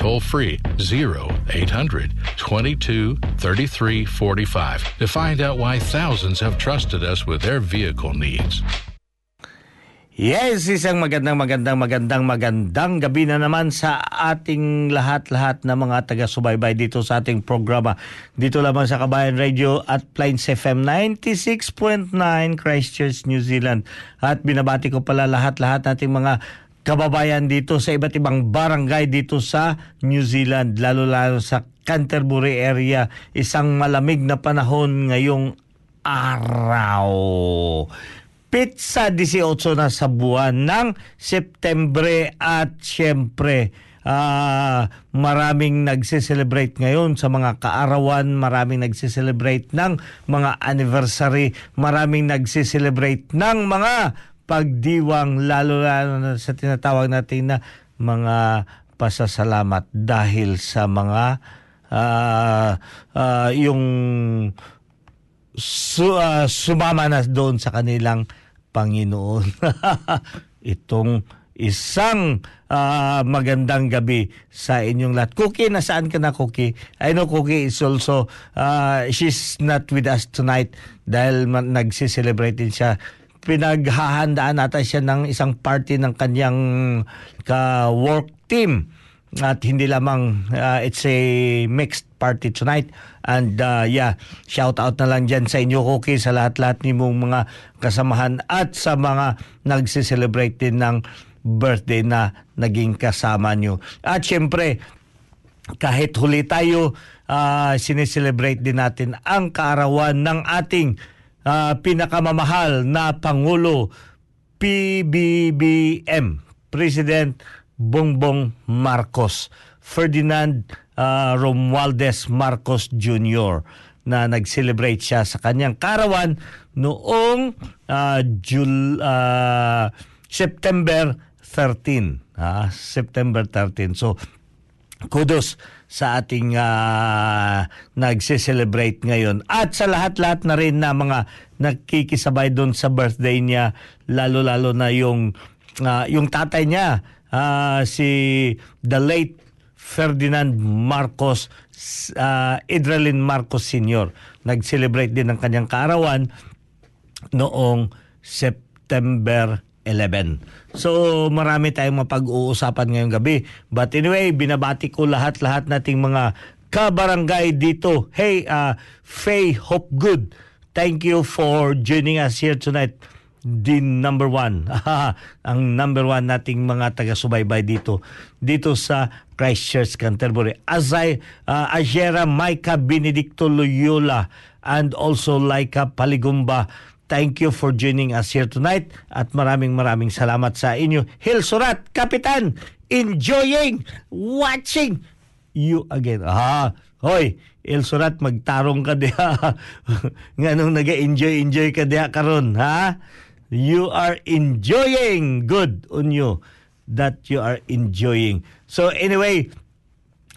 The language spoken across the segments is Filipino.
toll free 0800 22 33 45 to find out why thousands have trusted us with their vehicle needs. Yes, isang magandang magandang magandang magandang gabi na naman sa ating lahat-lahat na mga taga-subaybay dito sa ating programa. Dito lamang sa Kabayan Radio at Plains FM 96.9 Christchurch, New Zealand. At binabati ko pala lahat-lahat nating mga kababayan dito sa iba't ibang barangay dito sa New Zealand, lalo-lalo sa Canterbury area. Isang malamig na panahon ngayong araw. Pizza 18 na sa buwan ng Septembre at syempre uh, maraming nagse-celebrate ngayon sa mga kaarawan, maraming nagse-celebrate ng mga anniversary, maraming nagse-celebrate ng mga pagdiwang lalo na sa tinatawag natin na mga pasasalamat dahil sa mga uh, uh, yung su, uh, sumama na doon sa kanilang Panginoon. Itong isang uh, magandang gabi sa inyong lahat. Cookie, nasaan ka na, Cookie? I know Cookie is also, uh, she's not with us tonight dahil nagsiselebrate din siya. Pinaghahandaan natin siya ng isang party ng kanyang ka-work team. At hindi lamang uh, it's a mixed party tonight. And uh, yeah shout out na lang dyan sa inyo Cookie sa lahat-lahat ni mong mga kasamahan at sa mga nagse-celebrate din ng birthday na naging kasama nyo. At syempre kahit huli tayo uh, sineselebrate din natin ang kaarawan ng ating uh, pinakamamahal na Pangulo PBBM President Bongbong Marcos, Ferdinand uh, Romualdez Marcos Jr. na nag-celebrate siya sa kanyang karawan noong uh, Jul, uh, September 13. Uh, September 13. So, kudos sa ating uh, nagse-celebrate ngayon. At sa lahat-lahat na rin na mga nakikisabay doon sa birthday niya, lalo-lalo na yung uh, yung tatay niya ah, si the late Ferdinand Marcos uh, Idralin Marcos Sr. Nag-celebrate din ng kanyang kaarawan noong September 11. So marami tayong mapag-uusapan ngayong gabi. But anyway, binabati ko lahat-lahat nating mga kabarangay dito. Hey, uh, Faye Hopgood, thank you for joining us here tonight. The number one, ang number one nating mga taga-subaybay dito, dito sa Christchurch, Canterbury. Azay, uh, Ajera Maika Benedicto Loyola, and also Laika Paligumba. Thank you for joining us here tonight at maraming maraming salamat sa inyo. Hil Surat, Kapitan, enjoying watching you again. Ah, hoy, Il Surat, magtarong ka diha. Nganong nag-enjoy-enjoy ka diha karon, ha? You are enjoying. Good on you that you are enjoying. So anyway,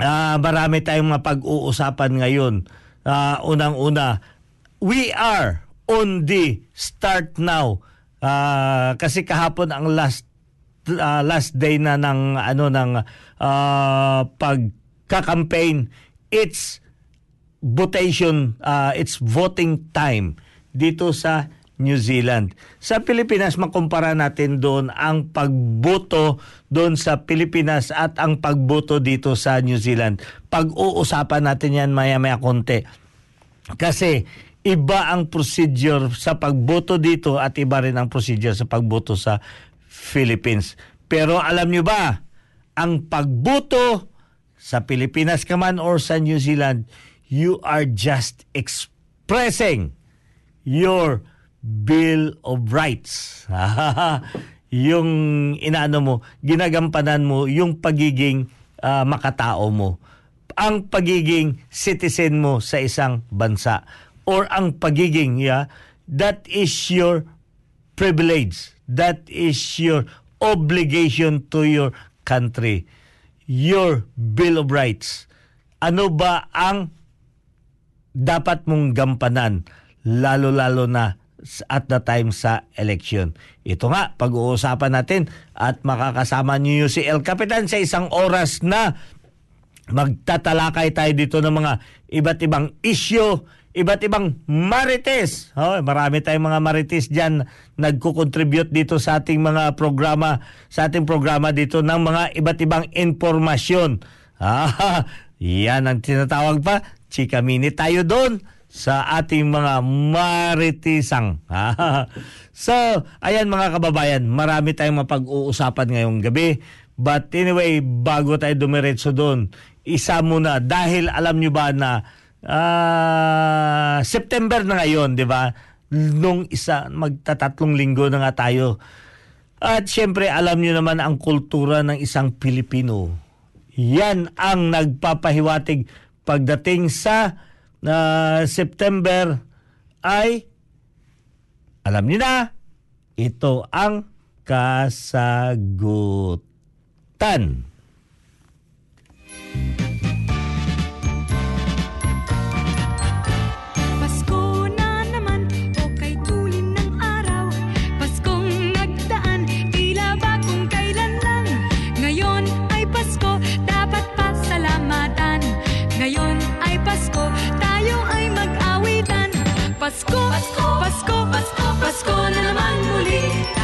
uh, marami tayong mapag-uusapan ngayon. Uh, Unang-una, we are on the start now. Uh, kasi kahapon ang last uh, last day na ng ano ng uh, pagka-campaign. It's votation, uh, it's voting time dito sa New Zealand. Sa Pilipinas, makumpara natin doon ang pagboto doon sa Pilipinas at ang pagboto dito sa New Zealand. Pag-uusapan natin yan maya-maya konti. Kasi iba ang procedure sa pagboto dito at iba rin ang procedure sa pagboto sa Philippines. Pero alam nyo ba, ang pagboto sa Pilipinas ka man or sa New Zealand, you are just expressing your Bill of Rights. yung inaano mo, ginagampanan mo yung pagiging uh, makatao mo. Ang pagiging citizen mo sa isang bansa or ang pagiging yeah, that is your privilege. That is your obligation to your country. Your Bill of Rights. Ano ba ang dapat mong gampanan lalo-lalo na at the time sa election. Ito nga, pag-uusapan natin at makakasama niyo si El Capitan sa isang oras na magtatalakay tayo dito ng mga iba't ibang issue, iba't ibang marites. Oh, marami tayong mga marites diyan nagko-contribute dito sa ating mga programa, sa ating programa dito ng mga iba't ibang informasyon. Ah, yan ang tinatawag pa, chika mini tayo doon sa ating mga maritisang. so, ayan mga kababayan, marami tayong mapag-uusapan ngayong gabi. But anyway, bago tayo dumiretso doon, isa muna dahil alam nyo ba na uh, September na ngayon, di ba? Nung isa, magtatatlong linggo na nga tayo. At syempre, alam nyo naman ang kultura ng isang Pilipino. Yan ang nagpapahiwatig pagdating sa na September ay alam niyo na ito ang kasagutan. مسكون المنمولي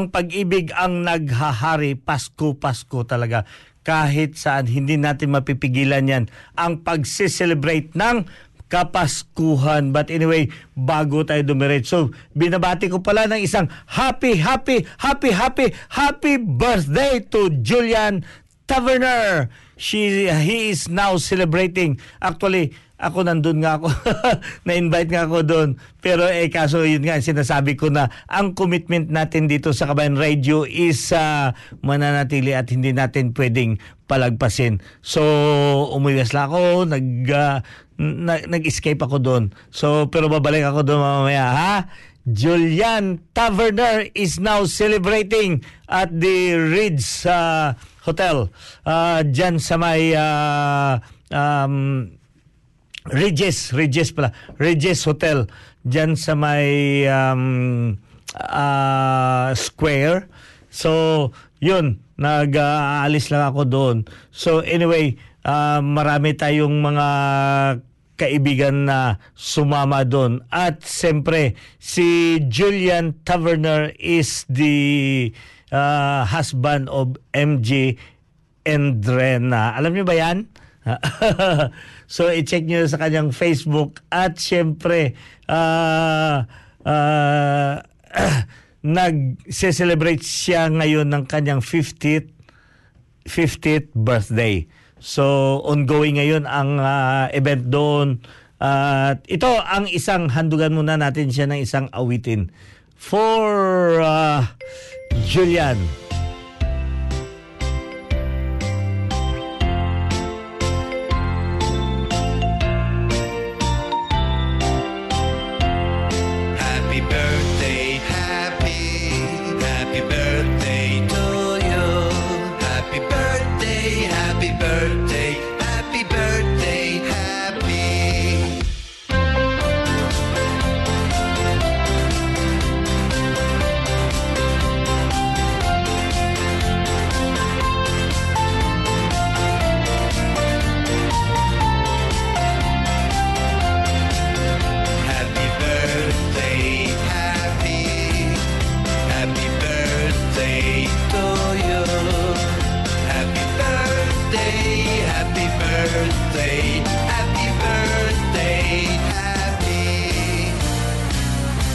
ang pag-ibig ang naghahari. Pasko, Pasko talaga. Kahit saan, hindi natin mapipigilan yan. Ang pagse-celebrate ng Kapaskuhan. But anyway, bago tayo dumiretso, binabati ko pala ng isang happy, happy, happy, happy, happy birthday to Julian Taverner. She, he is now celebrating. Actually, ako nandun nga ako. Na-invite nga ako doon. Pero eh kaso yun nga sinasabi ko na ang commitment natin dito sa Kabayan Radio is uh, mananatili at hindi natin pwedeng palagpasin. So umuwiwas lang ako, nag uh, na- nag-escape ako doon. So pero babalik ako doon mamaya ha. Julian Taverner is now celebrating at the Ritz uh, Hotel uh, dyan sa may uh, um, Regis, Regis pala. Regis Hotel diyan sa may um, ah, square. So, yun, nag-aalis lang ako doon. So, anyway, ah, marami tayong mga kaibigan na sumama doon. At siyempre, si Julian Taverner is the ah, husband of MJ Endrena. Alam niyo ba yan? so i-check nyo sa kanyang Facebook at syempre uh, uh, nag-celebrate siya ngayon ng kanyang 50th 50th birthday. So ongoing ngayon ang uh, event doon. At ito ang isang handugan muna natin siya ng isang awitin for uh, Julian. Birthday, happy birthday, happy.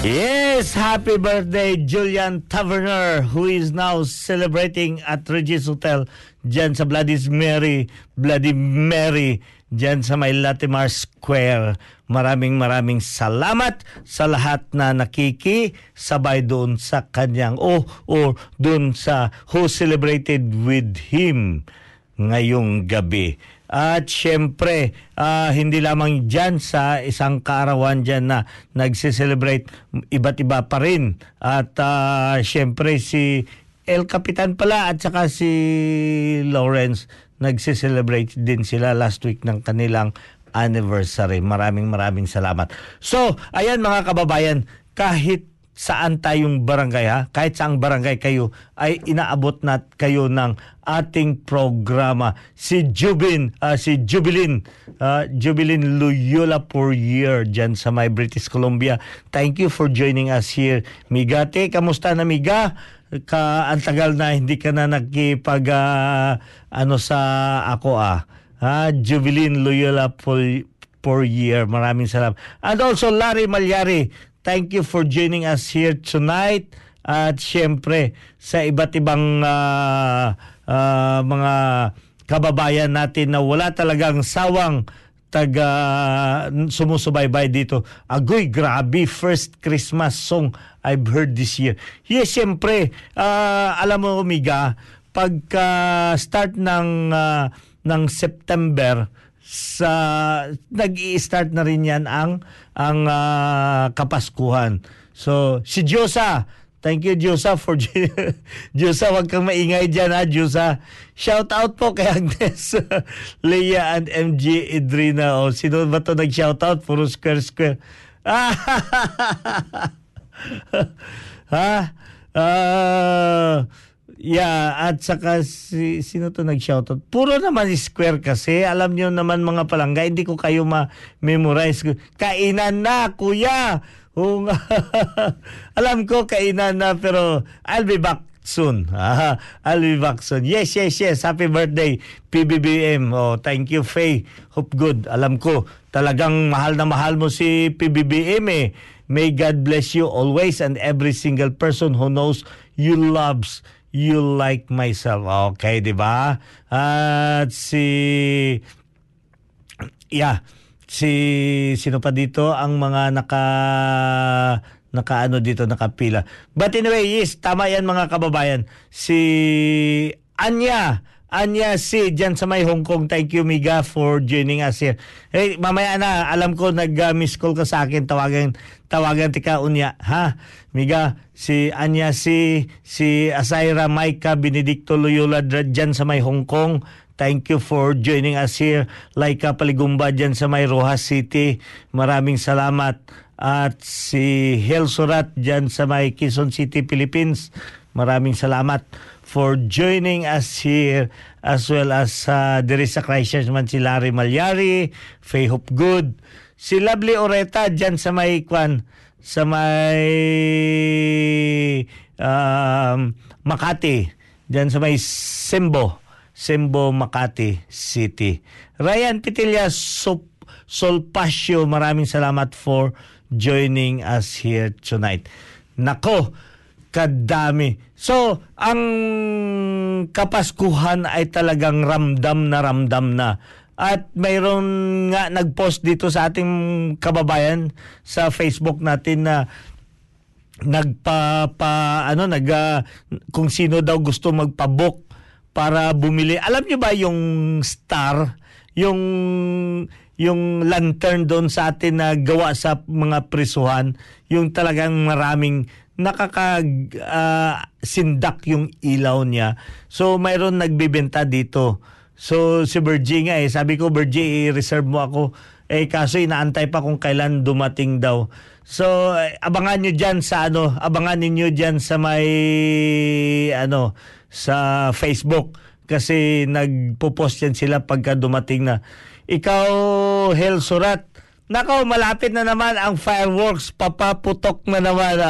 Yes, happy birthday Julian Taverner who is now celebrating at Regis Hotel dyan sa Bloody Mary, Bloody Mary dyan sa may Latimar Square. Maraming maraming salamat sa lahat na nakikisabay doon sa kanyang o or doon sa who celebrated with him ngayong gabi. At syempre, ah, hindi lamang dyan sa isang kaarawan dyan na nagse-celebrate, iba't iba pa rin. At ah, syempre si El Capitan pala at saka si Lawrence nagse-celebrate din sila last week ng kanilang anniversary. Maraming maraming salamat. So, ayan mga kababayan, kahit saan tayong barangay ha, kahit saang barangay kayo ay inaabot na kayo ng ating programa. Si Jubin, ah, si Jubilin, ah, Jubilin Loyola for year dyan sa my British Columbia. Thank you for joining us here. Migate, kamusta na Miga? Ka, ang tagal na hindi ka na nagkipag ah, ano sa ako ah. Ha, Jubilin Loyola for, for year. Maraming salamat. And also Larry Malyari, thank you for joining us here tonight. At syempre sa iba't ibang ah, ah, mga kababayan natin na wala talagang sawang taga sumusubaybay dito. Agoy, grabe, first Christmas song I've heard this year. Yes, syempre, ah, alam mo, Miga, pagka start ng, ah, ng September, sa nag-i-start na rin yan ang ang ah, Kapaskuhan. So si Diyosa, thank you Diyosa for Diyosa, wag kang maingay diyan ha Diyosa. Shout out po kay Agnes, Leia and MG Idrina. O sino ba to nag-shout out? Puro square square. ha? Ah, yeah, at saka si, sino to nag-shoutout? Puro naman square kasi. Alam niyo naman mga palangga, hindi ko kayo ma-memorize. Kainan na, kuya! Nga. Alam ko, kainan na, pero I'll be back soon. Ah, I'll be back soon. Yes, yes, yes. Happy birthday, PBBM. Oh, thank you, Faye. Hope good. Alam ko, talagang mahal na mahal mo si PBBM eh. May God bless you always and every single person who knows you loves you like myself. Okay, di ba? At si yeah, si sino pa dito ang mga naka nakaano dito nakapila. But anyway, yes, tama yan mga kababayan. Si Anya Anya si dyan sa may Hong Kong. Thank you, Miga, for joining us here. Hey, mamaya na, alam ko nag-miss call ka sa akin. Tawagan, tawagan tika unya. Ha? Miga, si Anya si, si Asaira Maika Benedicto Loyola dyan sa may Hong Kong. Thank you for joining us here. Laika Paligumba dyan sa may Rojas City. Maraming salamat. At si Hel Surat dyan sa may Quezon City, Philippines. Maraming salamat for joining us here as well as uh, diri sa Christchurch man si Larry Malyari, Faye Hopgood, si Lovely Oreta dyan sa may kwan, sa may um, Makati, dyan sa may Sembo, Sembo, Makati City. Ryan Pitilla Sop, Solpasio, maraming salamat for joining us here tonight. Nako, kadami. So, ang Kapaskuhan ay talagang ramdam na ramdam na. At mayroon nga nag-post dito sa ating kababayan sa Facebook natin na nagpa pa, ano nag ah, kung sino daw gusto magpabook para bumili. Alam niyo ba yung star, yung yung lantern doon sa atin na gawa sa mga prisuhan, yung talagang maraming nakaka ah, sindak yung ilaw niya. So mayroon nagbebenta dito. So si Virgie nga eh, sabi ko Virgie i-reserve mo ako. Eh kaso inaantay pa kung kailan dumating daw. So eh, abangan niyo diyan sa ano, abangan niyo diyan sa may ano sa Facebook kasi nagpo-post yan sila pagka dumating na. Ikaw, Hel Surat, Nako, malapit na naman ang fireworks. Papaputok na naman.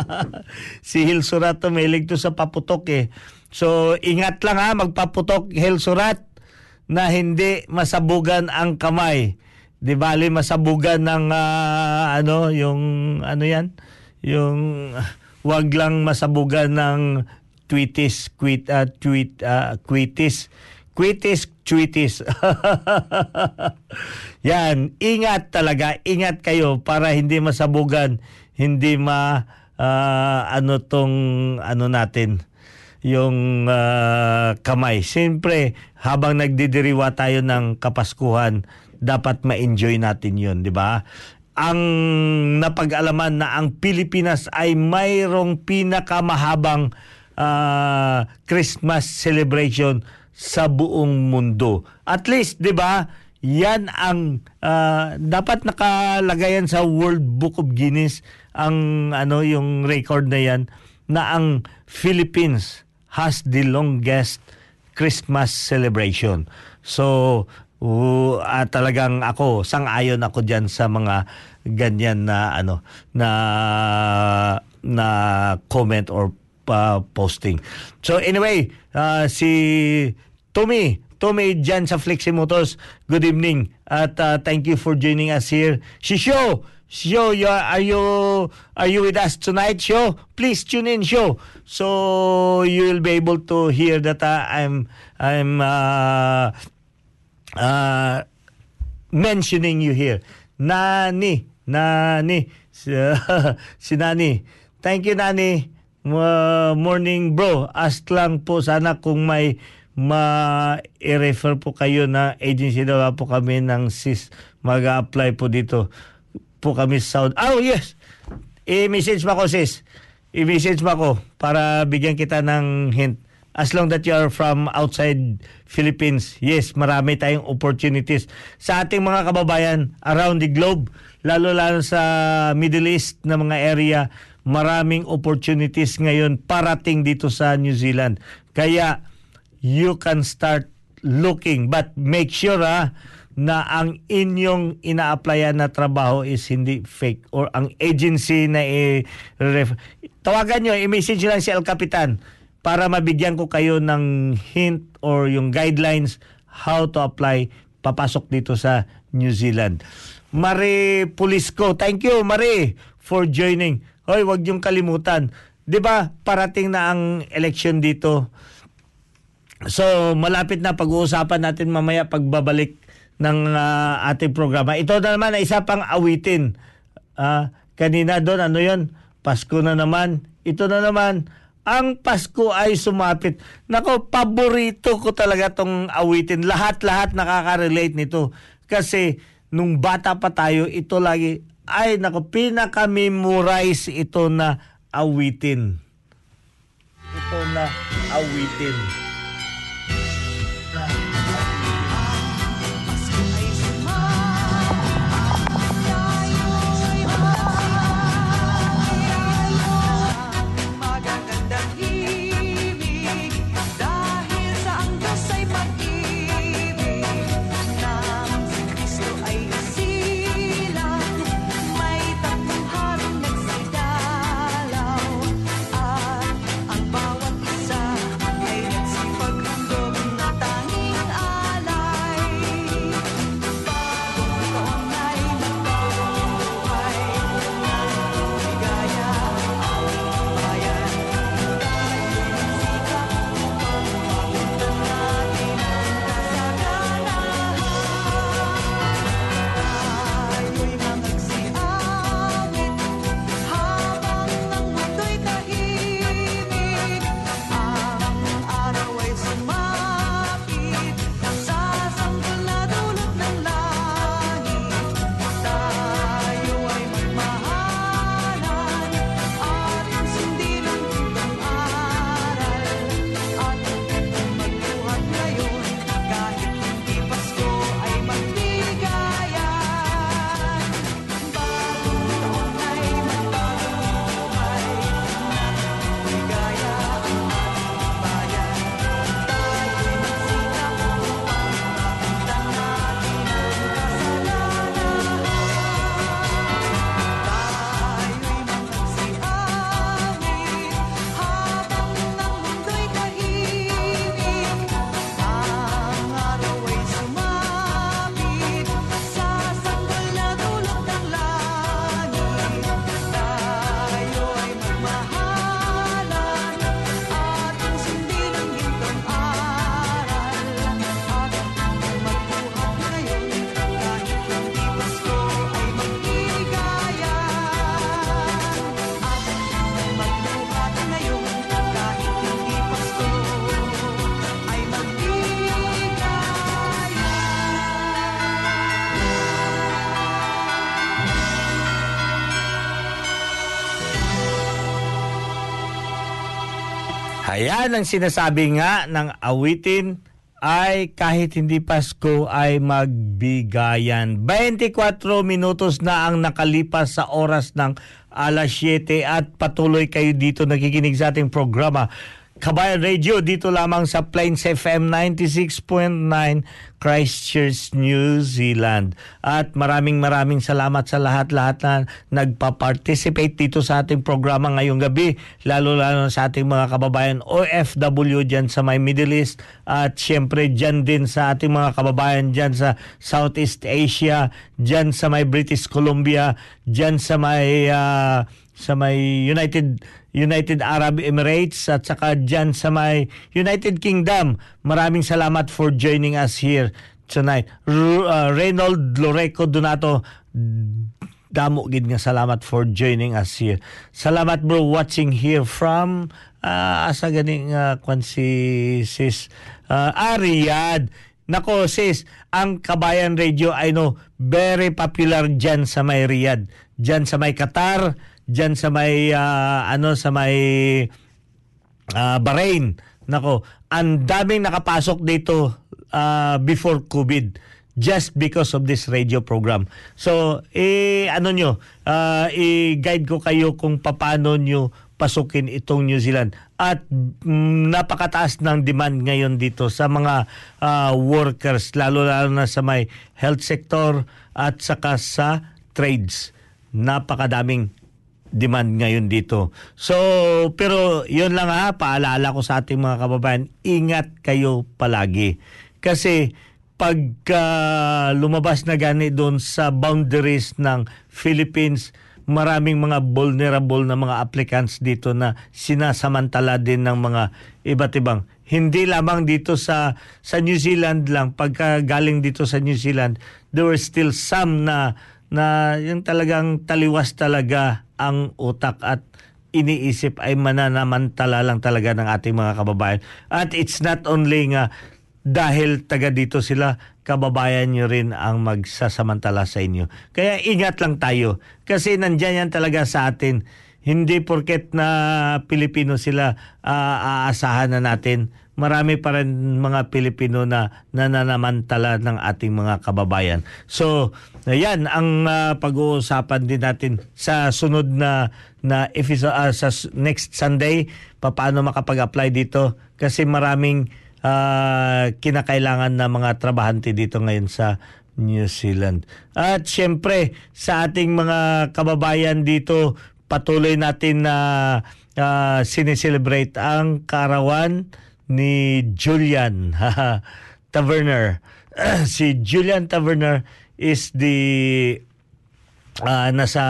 si Hil Surat may to sa paputok eh. So, ingat lang ha, magpaputok Hil Surat na hindi masabugan ang kamay. Di bali masabugan ng ah, ano, yung ano yan? Yung wag lang masabugan ng tweetis, tweet, ah, tweet, ah, tweetis. Quitis, tweetis. Yan, ingat talaga, ingat kayo para hindi masabugan, hindi ma ah, ano tong ano natin yung ah, kamay. Siyempre, habang nagdidiriwa tayo ng Kapaskuhan, dapat ma-enjoy natin 'yun, 'di ba? Ang napag-alaman na ang Pilipinas ay mayroong pinakamahabang ah, Christmas celebration sa buong mundo. At least, 'di ba? Yan ang ah, dapat nakalagayan sa World Book of Guinness ang ano yung record na yan na ang Philippines has the longest Christmas celebration. So, uh, talagang ako sang-ayon ako diyan sa mga ganyan na ano na na comment or uh, posting. So anyway, uh, si Tommy, Tommy dyan sa Flexi Motors, good evening at uh, thank you for joining us here. Si Show, Show, you are, are you are you with us tonight, Show? Please tune in, Show. So you will be able to hear that uh, I'm I'm uh, uh, mentioning you here. Nani, Nani, si, si Nani. Thank you, Nani. Morning, bro. Ask lang po sana kung may ma-refer po kayo na agency daw po kami ng SIS mag-apply po dito po kami sa Saudi. Oh yes! I-message mo ko sis. I-message mo ko para bigyan kita ng hint. As long that you are from outside Philippines, yes, marami tayong opportunities sa ating mga kababayan around the globe, lalo-lalo sa Middle East na mga area, maraming opportunities ngayon parating dito sa New Zealand. Kaya you can start looking but make sure ha, na ang inyong ina-applyan na trabaho is hindi fake or ang agency na i- ref- tawagan nyo, i-message lang si El Capitan para mabigyan ko kayo ng hint or yung guidelines how to apply papasok dito sa New Zealand. Marie Pulisco, thank you Marie for joining. Hoy, wag yung kalimutan. 'Di ba parating na ang election dito. So, malapit na pag-uusapan natin mamaya pagbabalik ng ah, ating programa. Ito na naman, isa pang awitin. Ah, kanina doon, ano yon Pasko na naman. Ito na naman, ang Pasko ay sumapit. Nako, paborito ko talaga tong awitin. Lahat-lahat nakaka-relate nito. Kasi, nung bata pa tayo, ito lagi, ay nako, pinaka-memorize ito na awitin. Ito na awitin. Ayan ang sinasabi nga ng awitin ay kahit hindi Pasko ay magbigayan. 24 minutos na ang nakalipas sa oras ng alas 7 at patuloy kayo dito nakikinig sa ating programa. Kabayan Radio dito lamang sa Plains FM 96.9 Christchurch, New Zealand. At maraming maraming salamat sa lahat-lahat na nagpa-participate dito sa ating programa ngayong gabi. Lalo-lalo sa ating mga kababayan OFW dyan sa may Middle East at syempre dyan din sa ating mga kababayan dyan sa Southeast Asia, dyan sa may British Columbia, dyan sa may ah, sa may United United Arab Emirates at saka dyan sa may United Kingdom. Maraming salamat for joining us here tonight. R- uh, Reynold Loreco Donato, damo gid nga salamat for joining us here. Salamat bro watching here from uh, asa gani nga kwan si sis Uh, Riyadh. Nako sis, ang Kabayan Radio I know very popular dyan sa may Riyadh. Dyan sa may Qatar, dyan sa may ah, ano sa may ah, Bahrain. Nako, ang daming nakapasok dito ah, before COVID just because of this radio program. So, eh, ano nyo, ah, i-guide ko kayo kung paano nyo pasukin itong New Zealand. At mm, napakataas ng demand ngayon dito sa mga ah, workers, lalo-lalo na sa may health sector at saka sa trades. Napakadaming demand ngayon dito. So, pero yun lang ha, paalala ko sa ating mga kababayan, ingat kayo palagi. Kasi pagka lumabas na gani doon sa boundaries ng Philippines, maraming mga vulnerable na mga applicants dito na sinasamantala din ng mga iba't ibang hindi lamang dito sa sa New Zealand lang pagka galing dito sa New Zealand there were still some na na yung talagang taliwas talaga ang utak at iniisip ay mananamantala lang talaga ng ating mga kababayan. At it's not only nga dahil taga dito sila, kababayan nyo rin ang magsasamantala sa inyo. Kaya ingat lang tayo. Kasi nandyan yan talaga sa atin. Hindi porket na Pilipino sila ah, aasahan na natin. Marami pa rin mga Pilipino na nananamantala ng ating mga kababayan. So, ayan ang ah, pag-uusapan din natin sa sunod na na episode ah, sa next Sunday paano makapag-apply dito kasi maraming ah, kinakailangan na mga trabahante dito ngayon sa New Zealand. At syempre sa ating mga kababayan dito patuloy natin na uh, sineselebrate ang karawan ni Julian Taverner. si Julian Taverner is the ah, nasa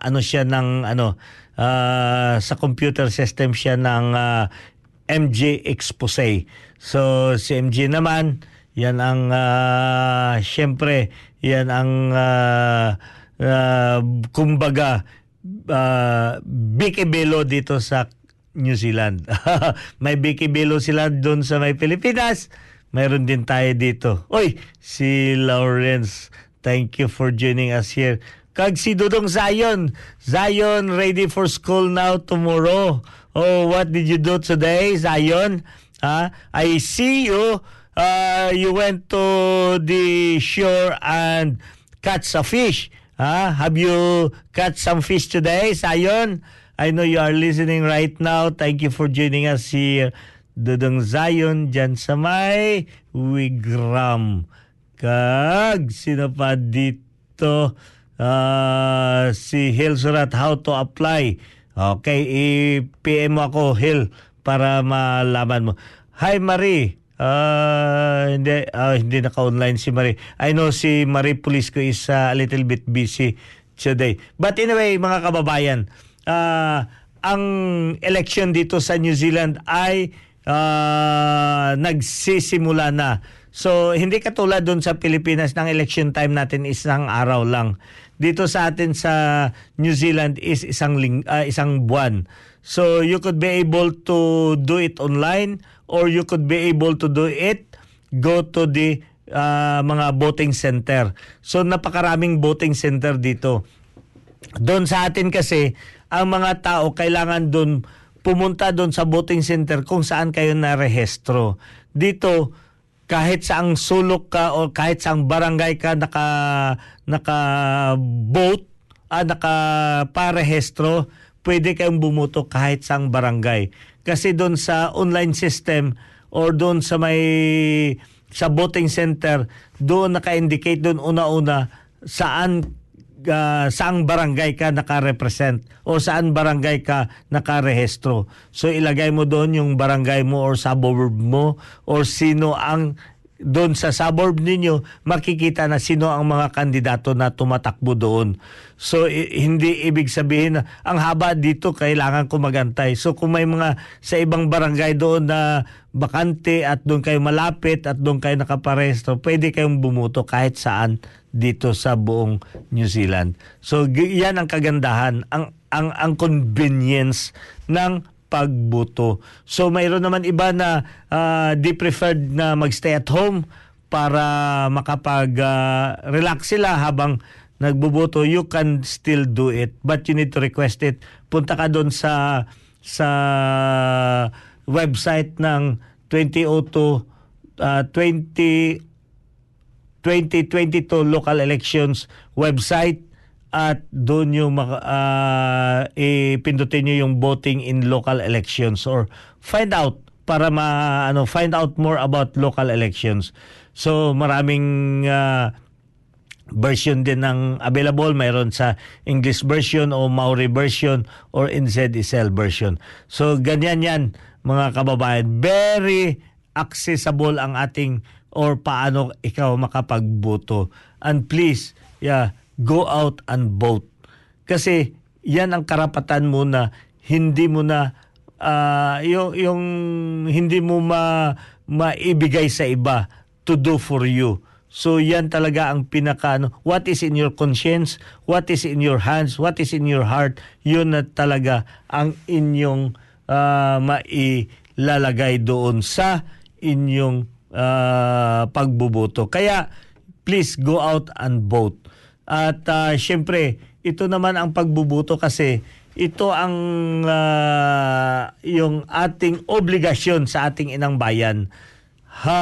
ano siya ng ano ah, sa computer system siya ng ah, MJ Expose. So si MJ naman yan ang ah, syempre yan ang ah, ah, kumbaga Vicky Belo dito sa New Zealand. may Vicky Belo sila doon sa may Pilipinas. Mayroon din tayo dito. Oy, si Lawrence. Thank you for joining us here. Kag si Dudong Zion. Zion, ready for school now tomorrow. Oh, what did you do today, Zion? Ah, I see you. Uh, you went to the shore and catch a fish. Ah, have you caught some fish today, Zion? I know you are listening right now. Thank you for joining us here. Dudong Zion dyan sa may Wigram. Kag, sino pa dito? Ah, si Hil Surat, how to apply. Okay, i-PM mo ako, Hil, para malaman mo. Hi, Marie. Ah, hindi ah, hindi naka-online si Marie. I know si Marie Pulisco is ah, a little bit busy today. But anyway, mga kababayan, ah, ang election dito sa New Zealand ay ah, nagsisimula na. So, hindi katulad doon sa Pilipinas ng election time natin isang araw lang. Dito sa atin sa New Zealand is isang ling, ah, isang buwan. So, you could be able to do it online or you could be able to do it go to the ah, mga voting center. So, napakaraming voting center dito. Doon sa atin kasi, ang mga tao kailangan doon pumunta doon sa voting center kung saan kayo narehistro. Dito, kahit saang sulok ka o kahit saang barangay ka naka naka vote ah, naka parehistro pwede kayong bumuto kahit saang barangay kasi doon sa online system or doon sa may sa voting center doon naka-indicate doon una-una saan uh, saang barangay ka naka-represent o saan barangay ka naka-rehistro. So ilagay mo doon yung barangay mo or suburb mo or sino ang doon sa suburb ninyo, makikita na sino ang mga kandidato na tumatakbo doon. So hindi ibig sabihin na ang haba dito kailangan ko magantay. So kung may mga sa ibang barangay doon na bakante at doon kayo malapit at doon kayo nakaparesto, pwede kayong bumuto kahit saan dito sa buong New Zealand. So yan ang kagandahan, ang ang ang convenience ng pagbuto. So mayroon naman iba na ah, di preferred na magstay at home para makapag-relax sila habang nagbuboto. You can still do it but you need to request it. Punta ka doon sa sa website ng 2002 ah, 20 2022 local elections website at doon yung maka, ah, ipindutin nyo yung voting in local elections or find out para ma ano find out more about local elections. So maraming ah, version din ng available. Mayroon sa English version o Maori version or NZSL version. So ganyan yan mga kababayan. Very accessible ang ating or paano ikaw makapagboto. And please, yeah, go out and vote. Kasi yan ang karapatan mo na hindi mo na ah, yung, yung hindi mo ma, maibigay sa iba to do for you. So yan talaga ang pinaka ano, what is in your conscience, what is in your hands, what is in your heart, yun na talaga ang inyong ah, mailalagay doon sa inyong ah, pagbuboto. Kaya please go out and vote. At ah, syempre, ito naman ang pagbuboto kasi ito ang ah, yung ating obligasyon sa ating inang bayan ha,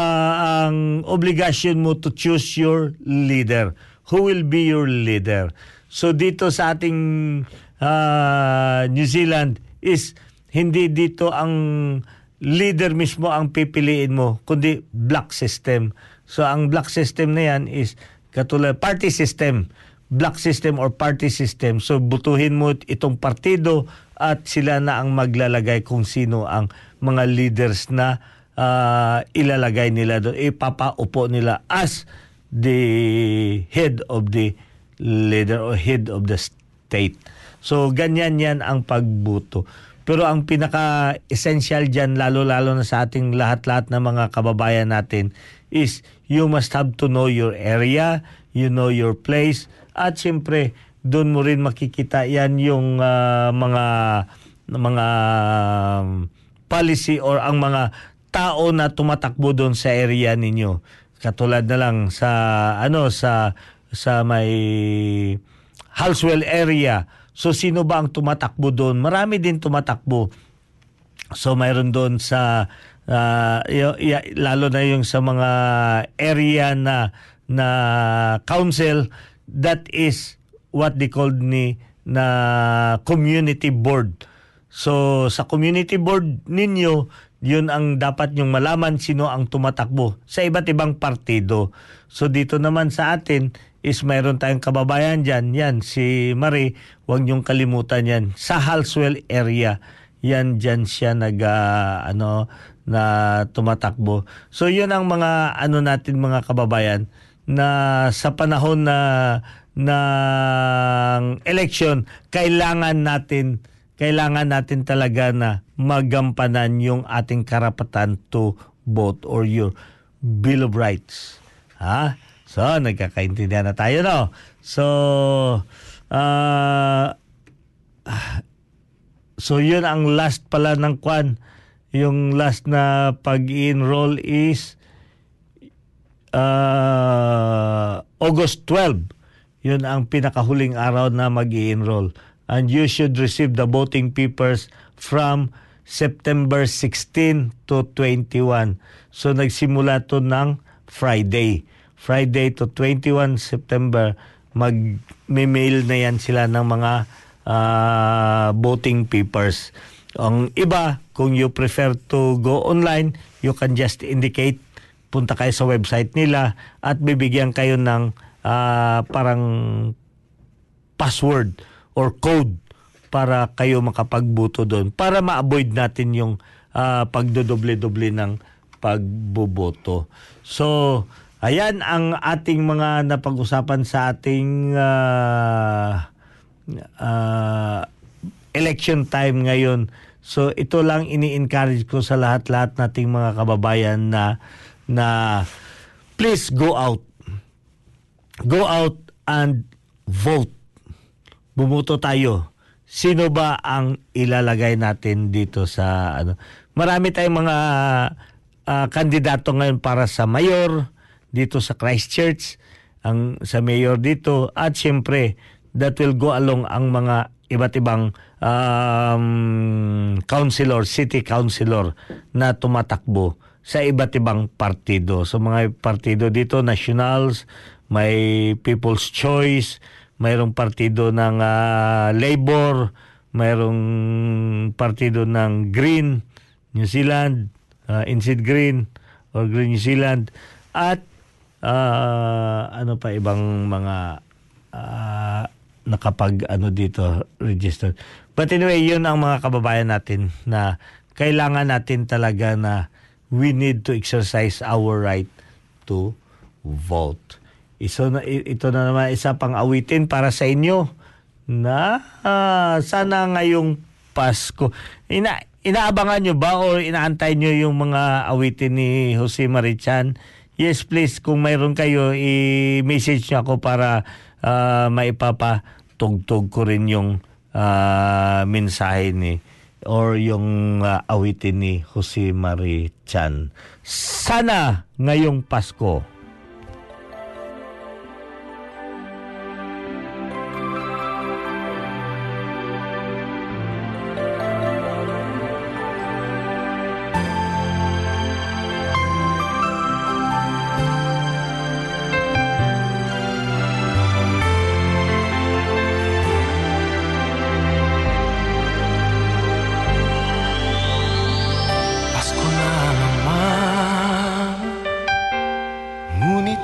ang obligasyon mo to choose your leader. Who will be your leader? So dito sa ating ah, New Zealand is hindi dito ang leader mismo ang pipiliin mo, kundi block system. So ang block system na yan is katulad party system block system or party system. So butuhin mo itong partido at sila na ang maglalagay kung sino ang mga leaders na ah, ilalagay nila doon. Ipapaupo nila as the head of the leader or head of the state. So ganyan yan ang pagbuto. Pero ang pinaka-essential dyan, lalo-lalo na sa ating lahat-lahat na mga kababayan natin, is you must have to know your area, you know your place, at siyempre, doon mo rin makikita yan yung ah, mga mga um, policy or ang mga tao na tumatakbo doon sa area ninyo. Katulad na lang sa ano sa sa may Halswell area. So sino ba ang tumatakbo doon? Marami din tumatakbo. So mayroon doon sa ah, y- y- lalo na yung sa mga area na na council that is what they called ni na community board. So sa community board ninyo, yun ang dapat nyong malaman sino ang tumatakbo sa iba't ibang partido. So dito naman sa atin is mayroon tayong kababayan dyan. Yan, si Marie, huwag nyong kalimutan yan. Sa Halswell area, yan dyan siya nag, ah, ano, na tumatakbo. So yun ang mga ano natin mga kababayan na sa panahon na ng election kailangan natin kailangan natin talaga na magampanan yung ating karapatan to vote or your Bill of Rights. Ha? So, nagkakaintindihan na tayo, no? So, ah, so yun ang last pala ng kwan. Yung last na pag-enroll is uh, August 12. Yun ang pinakahuling araw na mag enroll And you should receive the voting papers from September 16 to 21. So nagsimula to ng Friday. Friday to 21 September mag-mail na yan sila ng mga ah, voting papers. Ang iba, kung you prefer to go online, you can just indicate punta kayo sa website nila at bibigyan kayo ng ah, parang password or code para kayo makapagbuto doon para ma-avoid natin yung ah, pagdodoble-doble ng pagboboto. So, ayan ang ating mga napag-usapan sa ating ah, ah, election time ngayon. So ito lang ini-encourage ko sa lahat-lahat nating mga kababayan na na please go out. Go out and vote. Bumoto tayo. sino ba ang ilalagay natin dito sa ano. Marami tayong mga ah, kandidato ngayon para sa mayor dito sa Christchurch, ang sa mayor dito at siyempre that will go along ang mga iba't ibang um, councilor, city councilor na tumatakbo sa iba't ibang partido. So mga partido dito, nationals, may People's Choice, mayroong partido ng ah, Labor, mayroong partido ng Green, New Zealand, uh, Inseed Green or Green New Zealand at ah, ano pa ibang mga ah, nakapag ano dito register. But anyway, yun ang mga kababayan natin na kailangan natin talaga na we need to exercise our right to vote. Iso na, ito na naman isa pang awitin para sa inyo na ah, sana ngayong Pasko. Ina, inaabangan nyo ba o inaantay nyo yung mga awitin ni Jose Marichan? Yes, please. Kung mayroon kayo, i-message nyo ako para ah, maipapatugtog ko rin yung ah, mensahe ni or yung ah, awitin ni Jose Marichan. Sana ngayong. Pasko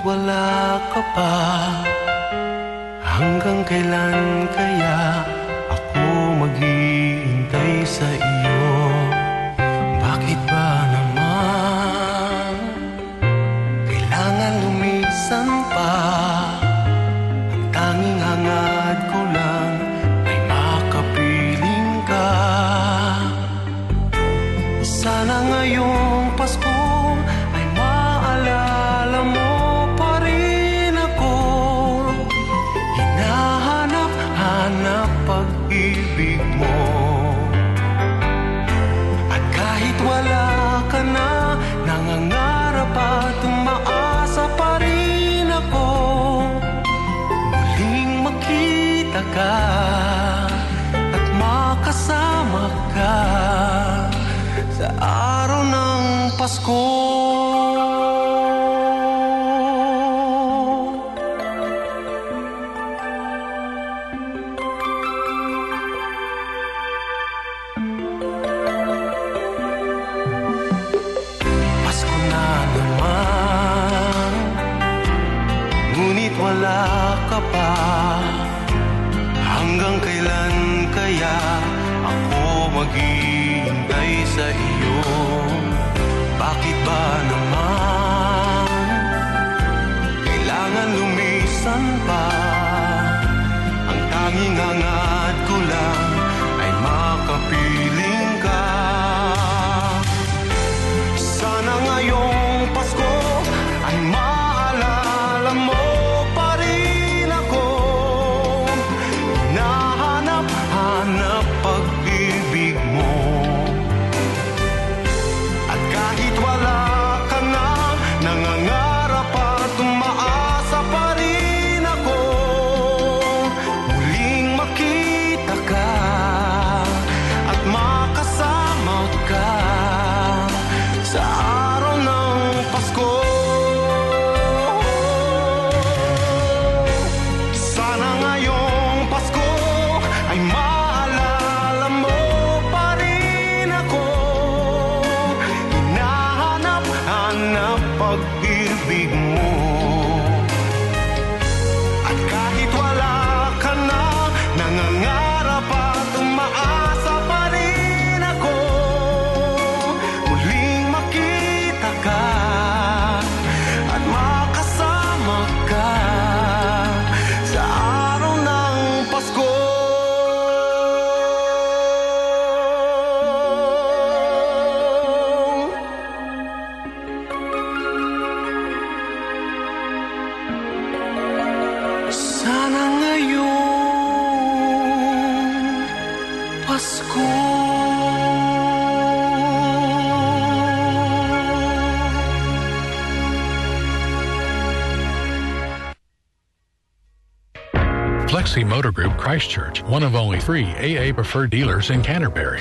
wala ka pa. Hanggang kailan kaya Ako maghihintay sa iyo Christchurch, one of only three AA preferred dealers in Canterbury.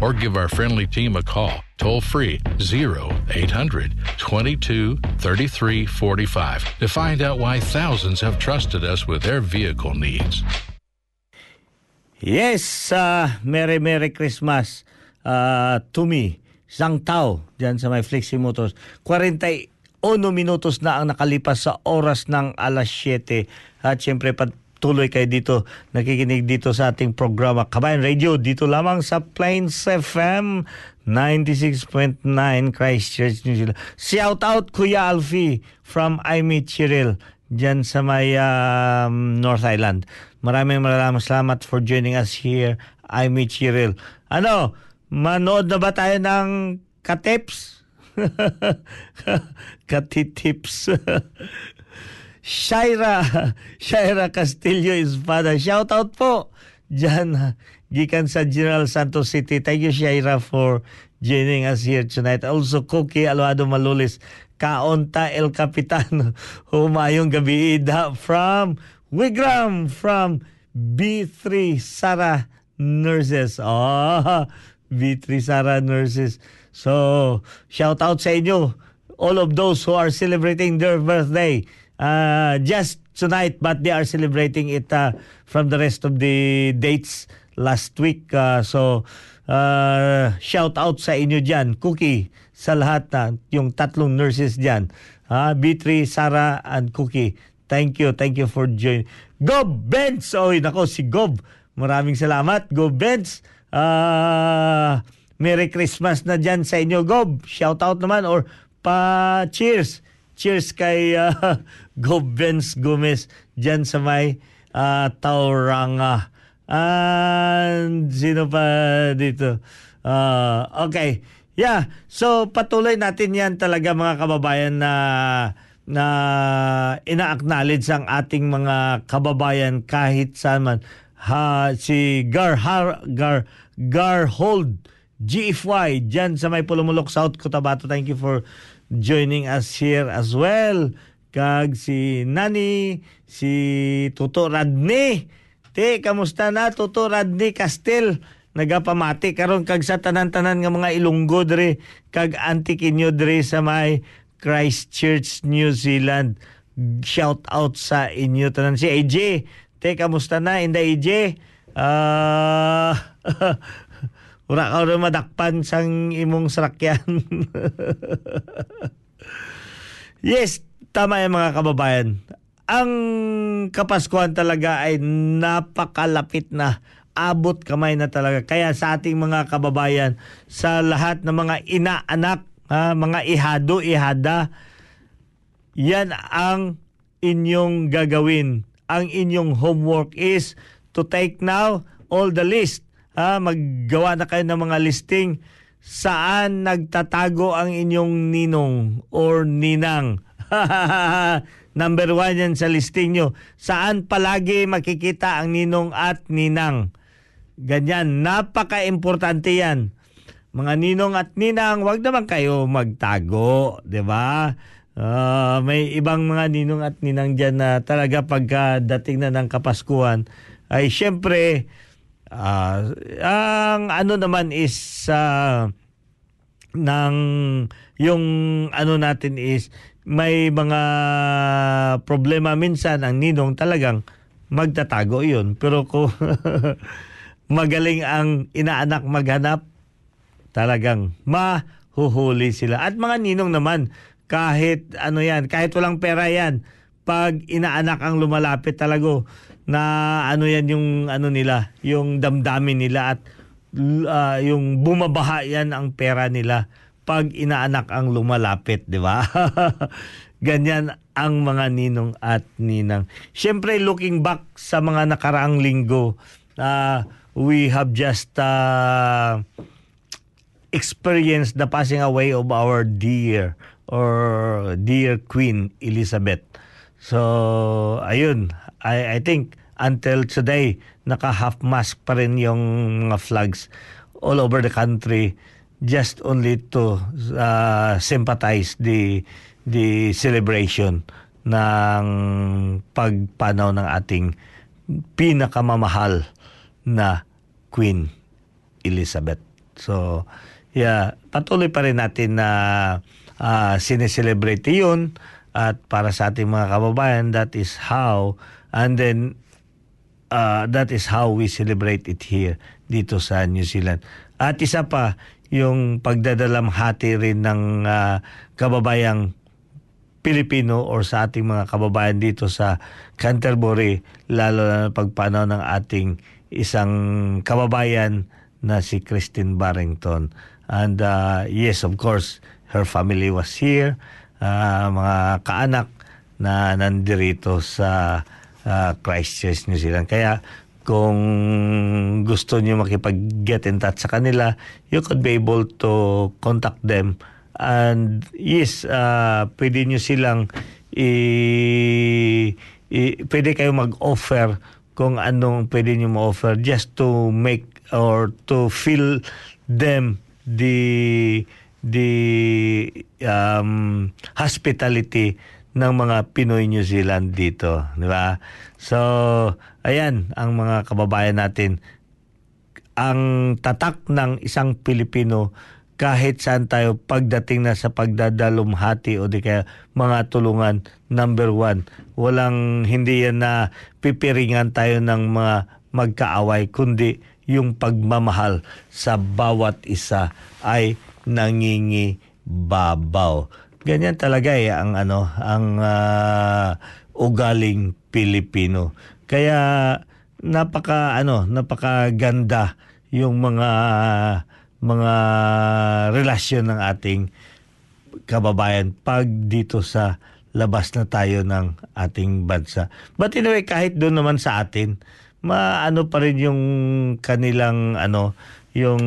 Or give our friendly team a call, toll free 0800 22 33 45 to find out why thousands have trusted us with their vehicle needs. Yes, uh, Merry Merry Christmas uh, to me. Isang tao dyan sa may Flexi Motors. 41 minutos na ang nakalipas sa oras ng alas 7. At syempre patuloy kayo dito, nakikinig dito sa ating programa Kabayan Radio dito lamang sa Plains FM 96.9 Christchurch, New Zealand. Shout out Kuya Alfie from Meet Cheryl dyan sa may um, North Island. Maraming maraming salamat for joining us here. Meet Cheryl. Ano, manood na ba tayo ng katips? Katitips. Shaira, Shaira Castillo is father. Shout out po dyan gikan sa General Santos City. Thank you Shaira for joining us here tonight. Also Cookie Alvado Malulis, Kaonta El Capitan, humayong gabi ida from Wigram from B3 Sara Nurses. Oh, B3 Sara Nurses. So, shout out sa inyo all of those who are celebrating their birthday uh, just tonight but they are celebrating it uh, from the rest of the dates last week. Uh, so, uh, shout out sa inyo dyan. Cookie sa lahat na yung tatlong nurses dyan. Uh, B3, Sarah, and Cookie. Thank you. Thank you for joining. Gob Benz! Oy, nako, si Gob. Maraming salamat. Gob Benz. Uh, Merry Christmas na dyan sa inyo, Gob. Shout out naman or pa cheers. Cheers kay uh, Gob Benz Gomez dyan sa may uh, Tauranga. And sino pa dito? Uh, okay. Yeah. So patuloy natin yan talaga mga kababayan na na ina-acknowledge ang ating mga kababayan kahit saan man. Ha, si Gar, Har, Gar, Garhold GFY dyan sa may Pulumulok, South Cotabato. Thank you for joining us here as well. Kag si Nani, si Tuto Radni. Te, kamusta na Tuto Radni Castel? Nagapamati karon kag sa tanan-tanan nga mga Ilonggo dre kag Antiquinho dre sa may Christchurch, New Zealand. Shout out sa inyo tanan si AJ. Te, kamusta na inda AJ? Ah, Ura ka rin madakpan sang imong sarakyan. yes, tama yung mga kababayan. Ang Kapaskuhan talaga ay napakalapit na abot kamay na talaga. Kaya sa ating mga kababayan, sa lahat ng mga ina-anak, ha, mga ihado, ihada, yan ang inyong gagawin. Ang inyong homework is to take now all the list. Ha, maggawa na kayo ng mga listing saan nagtatago ang inyong ninong or ninang. Number one yan sa listing nyo. Saan palagi makikita ang ninong at ninang. Ganyan, napaka-importante yan. Mga ninong at ninang, wag naman kayo magtago, 'di ba? Ah, may ibang mga ninong at ninang diyan na talaga pagka dating na ng Kapaskuhan ay syempre ah, ang ano naman is ah, ng yung ano natin is may mga problema minsan ang ninong talagang magtatago yun. Pero kung magaling ang inaanak maghanap, talagang mahuhuli sila. At mga ninong naman, kahit ano yan, kahit walang pera yan, pag inaanak ang lumalapit talago na ano yan yung ano nila, yung damdamin nila at uh, yung bumabaha yan ang pera nila pag inaanak ang lumalapit, di ba? Ganyan ang mga ninong at ninang. Siyempre, looking back sa mga nakaraang linggo, uh, we have just uh, experienced the passing away of our dear or dear Queen Elizabeth. So, ayun, I, I think until today, naka-half mask pa rin yung mga flags all over the country just only to uh, sympathize the the celebration ng pagpanaw ng ating pinakamamahal na Queen Elizabeth. So, yeah, patuloy pa rin natin na uh, sineselebrate yun at para sa ating mga kababayan, that is how and then uh, that is how we celebrate it here dito sa New Zealand. At isa pa, yung pagdadalamhati rin ng uh, kababayang Pilipino or sa ating mga kababayan dito sa Canterbury, lalo na pagpanaw ng ating isang kababayan na si Christine Barrington. And uh, yes, of course, her family was here, uh, mga kaanak na nandirito sa uh, Christchurch, New Zealand. Kaya kung gusto niyo makipag-get in touch sa kanila, you could be able to contact them. And yes, uh, pwede nyo silang i, i, pwede kayo mag-offer kung anong pwede nyo ma-offer just to make or to feel them the the um, hospitality ng mga Pinoy New Zealand dito, di ba? So, ayan ang mga kababayan natin. Ang tatak ng isang Pilipino kahit saan tayo pagdating na sa pagdadalumhati o di kaya mga tulungan number one. Walang hindi yan na pipiringan tayo ng mga magkaaway kundi yung pagmamahal sa bawat isa ay nangingibabaw ganyan talaga eh ang ano ang uh, ugaling Pilipino. Kaya napaka ano napakaganda yung mga mga relasyon ng ating kababayan pag dito sa labas na tayo ng ating bansa. But anyway, kahit doon naman sa atin, maano pa rin yung kanilang ano, yung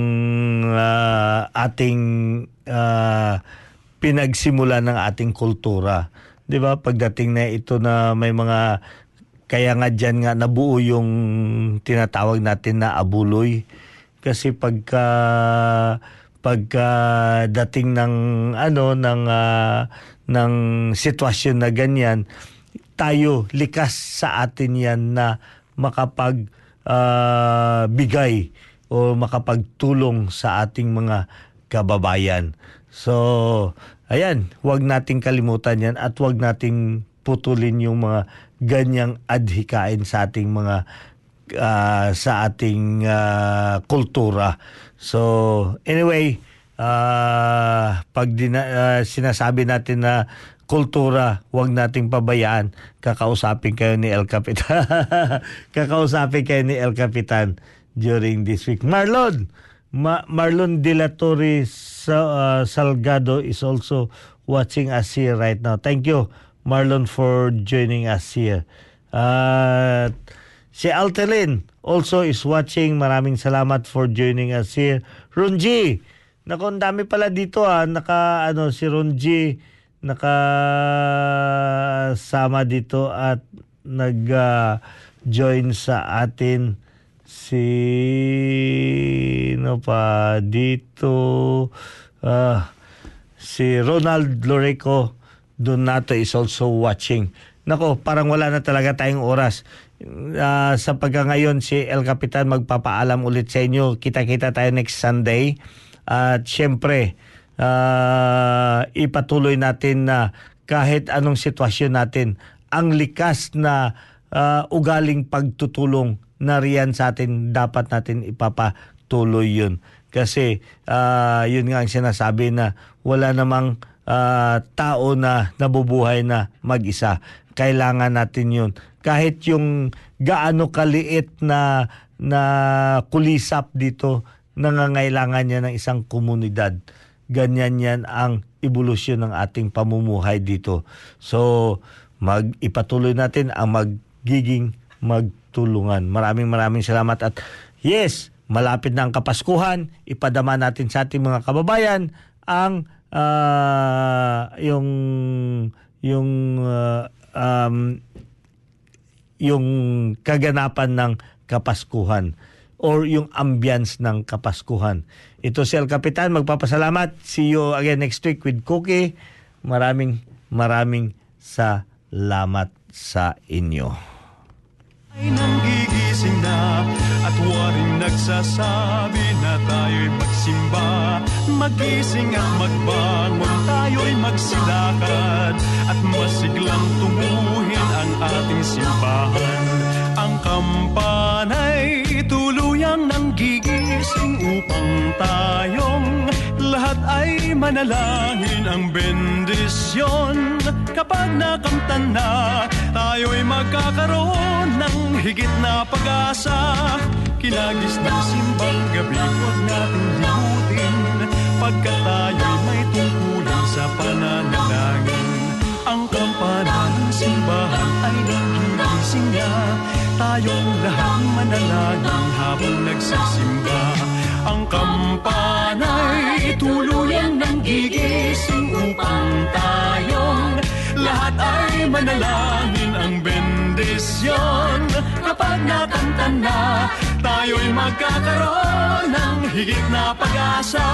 uh, ating uh, pinagsimula ng ating kultura. 'Di ba? Pagdating na ito na may mga kaya nga diyan nga nabuo yung tinatawag natin na abuloy kasi pagka pagka dating ng ano ng uh, ng sitwasyon na ganyan tayo likas sa atin yan na makapag uh, bigay o makapagtulong sa ating mga kababayan. So, ayan, huwag nating kalimutan yan at huwag nating putulin yung mga ganyang adhikain sa ating mga uh, sa ating uh, kultura. So anyway, uh, pag dina, uh, sinasabi natin na kultura, huwag nating pabayaan. Kakausapin kayo ni El Capitan. Kakausapin kayo ni El Capitan during this week. Marlon, Ma- Marlon De La Torre uh, Salgado is also watching us here right now. Thank you, Marlon, for joining us here. Uh, Si Altelin also is watching. Maraming salamat for joining us here. Ronji, naku, ang dami pala dito ah. Naka, ano, si Ronji, naka sama dito at nag uh, join sa atin si no pa dito uh, si Ronald Loreco Donato is also watching. Nako, parang wala na talaga tayong oras uh, sa pagka ngayon si El Capitan magpapaalam ulit sa inyo. Kita-kita tayo next Sunday. At syempre, uh, ipatuloy natin na kahit anong sitwasyon natin, ang likas na uh, ugaling pagtutulong nariyan sa atin, dapat natin ipapatuloy yun. Kasi ah, yun nga ang sinasabi na wala namang ah, tao na nabubuhay na mag-isa. Kailangan natin yun. Kahit yung gaano kaliit na na kulisap dito, nangangailangan niya ng isang komunidad. Ganyan yan ang evolusyon ng ating pamumuhay dito. So, mag ipatuloy natin ang magiging magtulungan. Maraming maraming salamat at yes, malapit na ang Kapaskuhan, ipadama natin sa ating mga kababayan ang ah, yung yung ah, um, yung kaganapan ng Kapaskuhan or yung ambience ng Kapaskuhan. Ito si El Capitan, magpapasalamat. See you again next week with Cookie. Maraming maraming salamat sa inyo. Ay nanggigising na. At waring nagsasabi na tayo'y magsimba. Magising at magbangon tayo'y magsilakad. At masiglang tumuhin ang ating simbahan. Ang kampanay tuluyang nanggigising upang tayong lahat ay manalangin ang bendisyon. Kapag nakamtan na tayo'y magkakaroon ng higit na pag-asa. Kinagis ng simbang gabi huwag natin limutin. Pagkat tayo'y may tungkulin sa pananalangin. Ang kampana ng simbahan ay nanggigising na. Tayong lahat manalangin habang nagsisimba. Ang kampanay manalangin ang bendisyon. Kapag nakanta na tayo'y magkakaroon ng higit na pag-asa.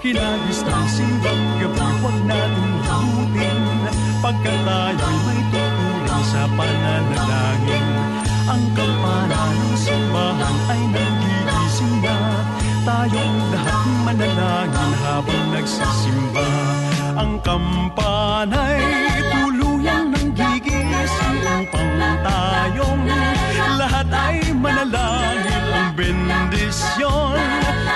Kinagis ng simbang gabi, Pagkat tayo'y may tungkulin sa pananalangin. Ang kampana ng simbahan ay nanggigising na. Tayong lahat manalangin habang nagsisimba. Ang kampana'y tuluyang nanggigising Upang tayong lahat ay manalangin Ang bendisyon.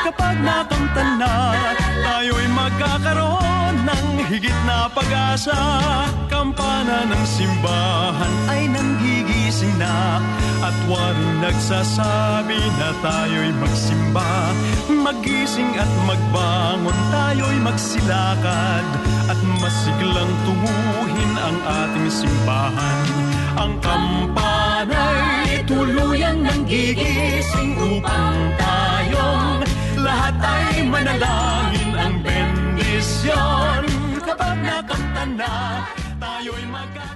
Kapag nakamtan na Tayo'y magkakaroon ng higit na pag-asa. Kampana ng simbahan ay nanggigising na At waring nagsasabi na tayo'y magsimba. Magising at magbangon tayo'y magsilakad At masiglang tumuhin ang ating simbahan. Ang kampana'y tuluyang nanggigising upang tayong lahat ay manalangin ang bendisyon. Kapag nakamtan na tayo'y magka